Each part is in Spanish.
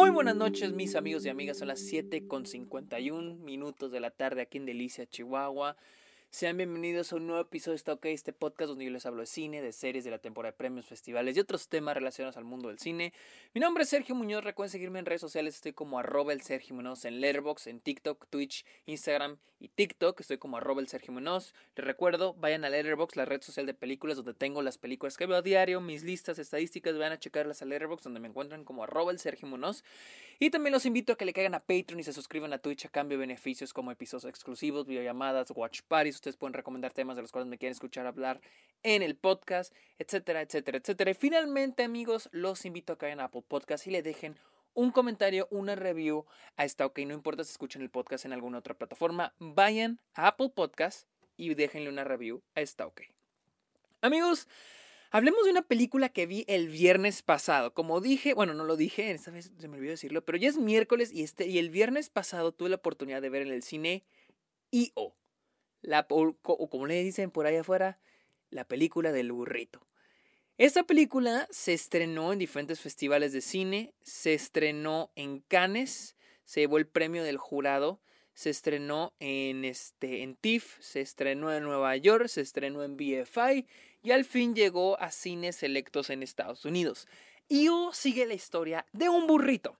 Muy buenas noches mis amigos y amigas, son las 7 con 51 minutos de la tarde aquí en Delicia, Chihuahua. Sean bienvenidos a un nuevo episodio de Está OK, este podcast donde yo les hablo de cine, de series, de la temporada de premios, festivales y otros temas relacionados al mundo del cine. Mi nombre es Sergio Muñoz, recuerden seguirme en redes sociales, estoy como arroba el Sergio Muñoz en Letterboxd, en TikTok, Twitch, Instagram y TikTok, estoy como arroba el Sergio Muñoz. Les recuerdo, vayan a Letterboxd, la red social de películas donde tengo las películas que veo a diario, mis listas estadísticas, vayan a checarlas a Letterboxd donde me encuentran como arroba el Sergio Muñoz. Y también los invito a que le caigan a Patreon y se suscriban a Twitch a cambio de beneficios como episodios exclusivos, videollamadas, watch parties, ustedes pueden recomendar temas de los cuales me quieren escuchar hablar en el podcast, etcétera, etcétera, etcétera. Y finalmente, amigos, los invito a que vayan a Apple Podcast y le dejen un comentario, una review a esta OK. No importa si escuchan el podcast en alguna otra plataforma, vayan a Apple Podcast y déjenle una review a esta. Amigos, hablemos de una película que vi el viernes pasado. Como dije, bueno, no lo dije, esta vez se me olvidó decirlo, pero ya es miércoles y, este, y el viernes pasado tuve la oportunidad de ver en el cine I.O la, o como le dicen por ahí afuera, la película del burrito. Esta película se estrenó en diferentes festivales de cine, se estrenó en Cannes, se llevó el premio del jurado, se estrenó en, este, en TIFF, se estrenó en Nueva York, se estrenó en BFI y al fin llegó a cines selectos en Estados Unidos. Io sigue la historia de un burrito.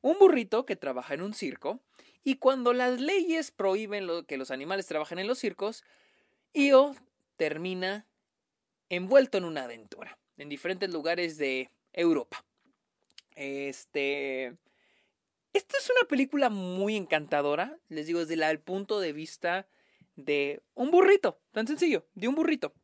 Un burrito que trabaja en un circo y cuando las leyes prohíben que los animales trabajen en los circos, Io termina envuelto en una aventura en diferentes lugares de Europa. Este. Esta es una película muy encantadora, les digo, desde el punto de vista de un burrito, tan sencillo, de un burrito.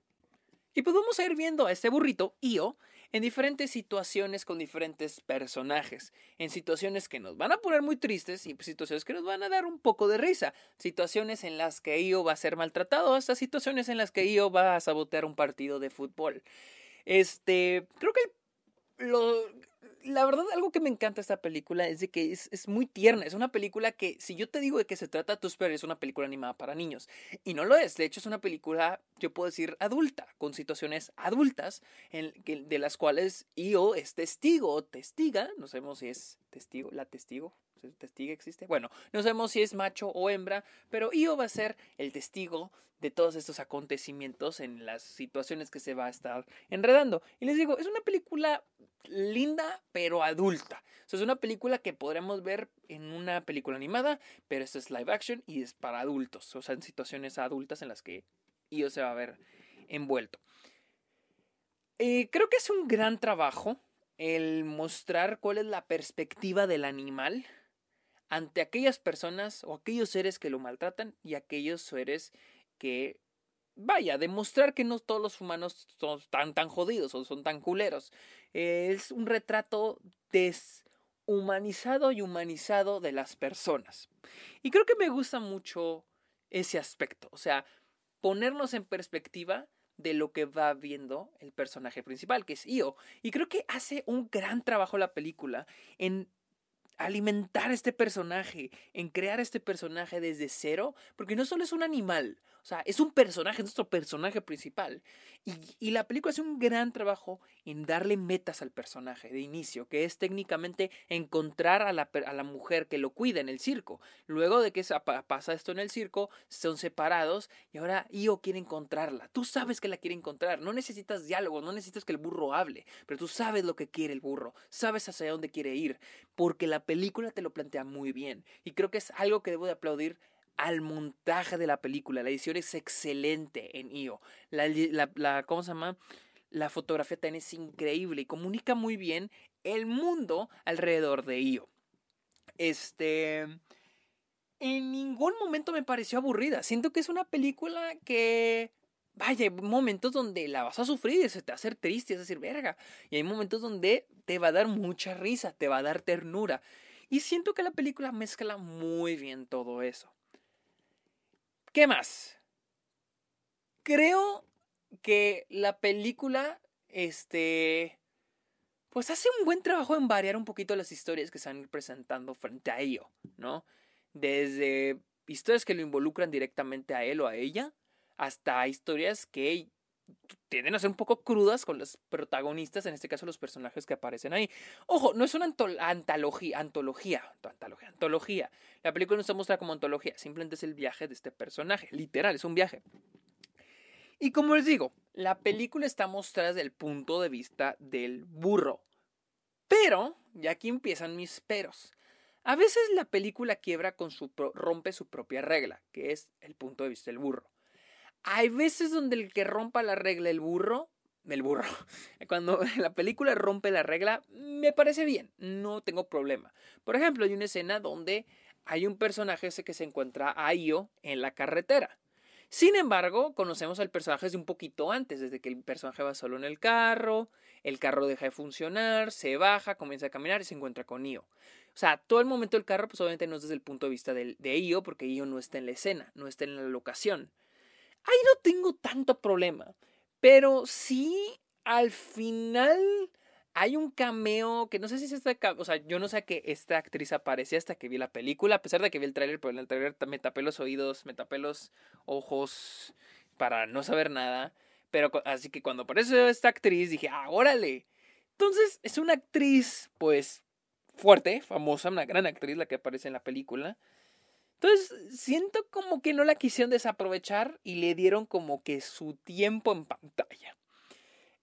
Y pues vamos a ir viendo a este burrito, Io, en diferentes situaciones con diferentes personajes, en situaciones que nos van a poner muy tristes y situaciones que nos van a dar un poco de risa, situaciones en las que Io va a ser maltratado, hasta situaciones en las que Io va a sabotear un partido de fútbol. Este, creo que lo, la verdad, algo que me encanta esta película es de que es, muy tierna. Es una película que, si yo te digo de que se trata de Perry, es una película animada para niños. Y no lo es. De hecho, es una película, yo puedo decir, adulta, con situaciones adultas, en, de las cuales Io es testigo o testiga. No sabemos si es testigo, la testigo, testigo existe. Bueno, no sabemos si es macho o hembra, pero Io va a ser el testigo de todos estos acontecimientos en las situaciones que se va a estar enredando. Y les digo, es una película linda, pero adulta. es una película que podremos ver en una película animada, pero esto es live action y es para adultos. O sea, en situaciones adultas en las que Io se va a ver envuelto. Eh, creo que es un gran trabajo el mostrar cuál es la perspectiva del animal ante aquellas personas o aquellos seres que lo maltratan y aquellos seres que vaya, demostrar que no todos los humanos son tan, tan jodidos o son tan culeros. Es un retrato deshumanizado y humanizado de las personas. Y creo que me gusta mucho ese aspecto, o sea, ponernos en perspectiva de lo que va viendo el personaje principal, que es Io. Y creo que hace un gran trabajo la película en alimentar este personaje, en crear este personaje desde cero, porque no solo es un animal, o sea, es un personaje, es nuestro personaje principal. Y, la película hace un gran trabajo en darle metas al personaje de inicio, que es técnicamente encontrar a la, a la mujer que lo cuida en el circo. Luego de que pasa esto en el circo, son separados y ahora Io quiere encontrarla. Tú sabes que la quiere encontrar. No necesitas diálogo, no necesitas que el burro hable, pero tú sabes lo que quiere el burro, sabes hacia dónde quiere ir, porque la película te lo plantea muy bien. Y creo que es algo que debo de aplaudir al montaje de la película. La edición es excelente en IO. La, ¿Cómo se llama? La fotografía también es increíble y comunica muy bien el mundo alrededor de IO. Este. En ningún momento me pareció aburrida. Siento que es una película que. Vaya, hay momentos donde la vas a sufrir y se te va a hacer triste, es decir, verga. Y hay momentos donde te va a dar mucha risa, te va a dar ternura. Y siento que la película mezcla muy bien todo eso. ¿Qué más? Creo que la película, este, pues hace un buen trabajo en variar un poquito las historias que han presentando frente a ello, ¿no? Desde historias que lo involucran directamente a él o a ella, hasta historias que tienden a ser un poco crudas con los protagonistas, en este caso los personajes que aparecen ahí. Ojo, no es una antología, antología, antología, antología. La película no se muestra como antología, simplemente es el viaje de este personaje, literal, es un viaje. Y como les digo, la película está mostrada desde el punto de vista del burro. Pero, y aquí empiezan mis peros. A veces la película quiebra con su rompe su propia regla, que es el punto de vista del burro. Hay veces donde el que rompa la regla el burro, el burro, cuando la película rompe la regla, me parece bien, no tengo problema. Por ejemplo, hay una escena donde hay un personaje ese que se encuentra a Io en la carretera. Sin embargo, conocemos al personaje desde un poquito antes, desde que el personaje va solo en el carro, el carro deja de funcionar, se baja, comienza a caminar y se encuentra con Io. O sea, todo el momento del carro, pues obviamente no es desde el punto de vista de, de Io, porque Io no está en la escena, no está en la locación. Ahí no tengo tanto problema. Pero sí, al final hay un cameo que no sé si es esta. O sea, yo no sé que esta actriz aparecía hasta que vi la película, a pesar de que vi el tráiler, pero en el tráiler me tapé los oídos, me tapé los ojos para no saber nada. Pero así que cuando apareció esta actriz dije, ah, órale. Entonces, es una actriz, pues, fuerte, famosa, una gran actriz la que aparece en la película. Entonces, siento como que no la quisieron desaprovechar y le dieron como que su tiempo en pantalla.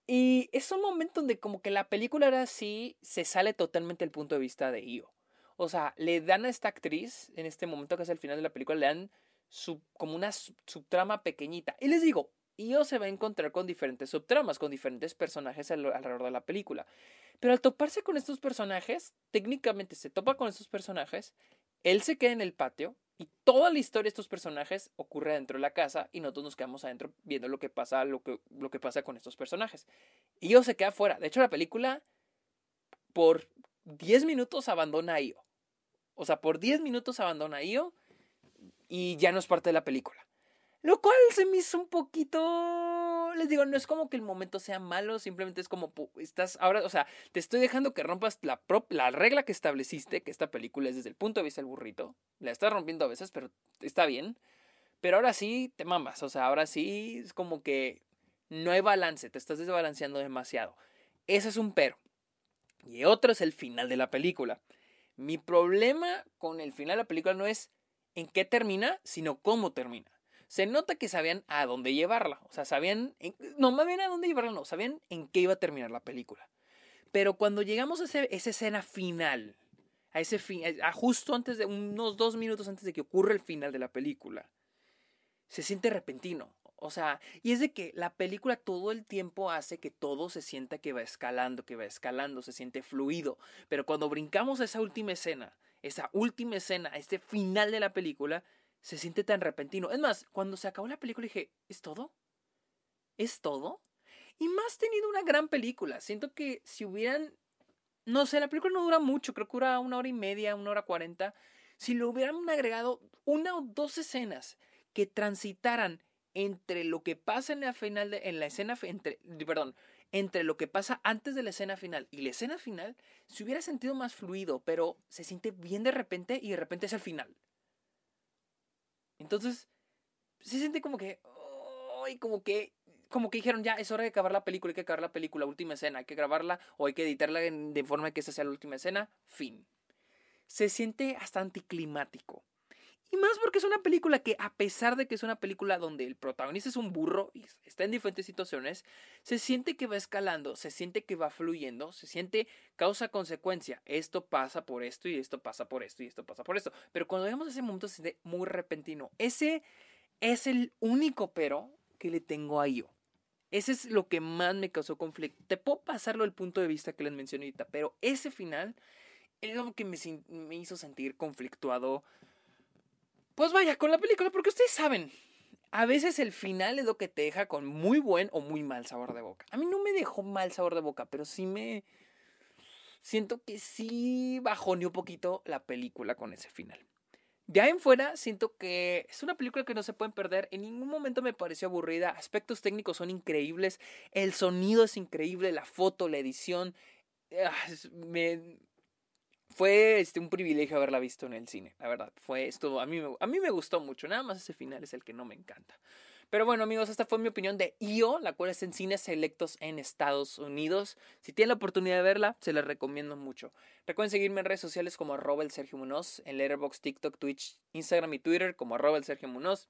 Y es un momento donde como que la película ahora sí se sale totalmente del punto de vista de Io. O sea, le dan a esta actriz, en este momento que es el final de la película, le dan su, como una subtrama pequeñita. Y les digo, Io se va a encontrar con diferentes subtramas, con diferentes personajes alrededor de la película. Pero al toparse con estos personajes, técnicamente se topa con estos personajes, él se queda en el patio y toda la historia de estos personajes ocurre dentro de la casa y nosotros nos quedamos adentro viendo lo que pasa, lo que, lo que pasa con estos personajes. Y Io se queda fuera. De hecho, la película por 10 minutos abandona a Io. O sea, por 10 minutos abandona a y ya no es parte de la película. Lo cual se me hizo un poquito. Les digo, no es como que el momento sea malo, simplemente es como estás ahora, o sea, te estoy dejando que rompas la, la regla que estableciste, que esta película es desde el punto de vista del burrito. La estás rompiendo a veces, pero está bien. Pero ahora sí te mamas, o sea, ahora sí es como que no hay balance, te estás desbalanceando demasiado. Ese es un pero. Y otro es el final de la película. Mi problema con el final de la película no es en qué termina, sino cómo termina se nota que sabían a dónde llevarla. O sea, sabían, no más bien a dónde llevarla, no, sabían en qué iba a terminar la película. Pero cuando llegamos a esa escena final, a ese fin, a justo antes de unos dos minutos antes de que ocurra el final de la película, se siente repentino. O sea, y es de que la película todo el tiempo hace que todo se sienta que va escalando, que va escalando, se siente fluido. Pero cuando brincamos a esa última escena, esa última escena, a este final de la película, se siente tan repentino. Es más, cuando se acabó la película dije, ¿es todo? ¿Es todo? Y más tenido una gran película. Siento que si hubieran... No sé, la película no dura mucho, creo que dura una hora y media, una hora cuarenta. Si le hubieran agregado una o dos escenas que transitaran entre lo que pasa en la final de, en la escena entre perdón entre lo que pasa antes de la escena final y la escena final se hubiera sentido más fluido pero se siente bien de repente y de repente es el final entonces, se siente como que, como que, como que dijeron, ya, es hora de acabar la película, hay que acabar la película, última escena, hay que grabarla o hay que editarla de forma que esa sea la última escena, fin. Se siente hasta anticlimático. Y más porque es una película que, a pesar de que es una película donde el protagonista es un burro y está en diferentes situaciones, se siente que va escalando, se siente que va fluyendo, se siente causa-consecuencia. Esto pasa por esto y esto pasa por esto y esto pasa por esto. Pero cuando vemos ese momento se siente muy repentino. Ese es el único pero que le tengo a yo. Ese es lo que más me causó conflicto. Te puedo pasarlo del punto de vista que les mencioné ahorita, pero ese final es lo que me, me hizo sentir conflictuado pues vaya, con la película, porque ustedes saben, a veces el final es lo que te deja con muy buen o muy mal sabor de boca. A mí no me dejó mal sabor de boca, pero sí me... Siento que sí bajoneó un poquito la película con ese final. De ahí en fuera, siento que es una película que no se pueden perder. En ningún momento me pareció aburrida. Aspectos técnicos son increíbles. El sonido es increíble. La foto, la edición. Ah, me, fue este, un privilegio haberla visto en el cine, la verdad. Fue a mí, me, a mí me gustó mucho, nada más ese final es el que no me encanta. Pero bueno, amigos, esta fue mi opinión de IO, la cual está en cines selectos en Estados Unidos. Si tienen la oportunidad de verla, se la recomiendo mucho. Recuerden seguirme en redes sociales como arroba el Sergio Munoz, en Letterboxd, TikTok, Twitch, Instagram y Twitter como arroba el Sergio Munoz.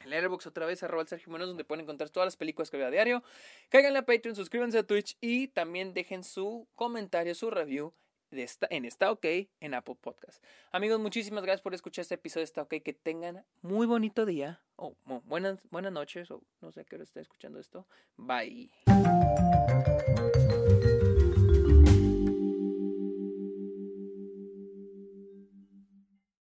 En Letterboxd otra vez, arroba el Sergio Munoz, donde pueden encontrar todas las películas que veo a diario. Cáiganle a Patreon, suscríbanse a Twitch y también dejen su comentario, su review en Está OK en Apple Podcast. Amigos, muchísimas gracias por escuchar este episodio de Está OK. Que tengan muy bonito día o buenas, buenas noches o no sé a qué hora está escuchando esto. Bye.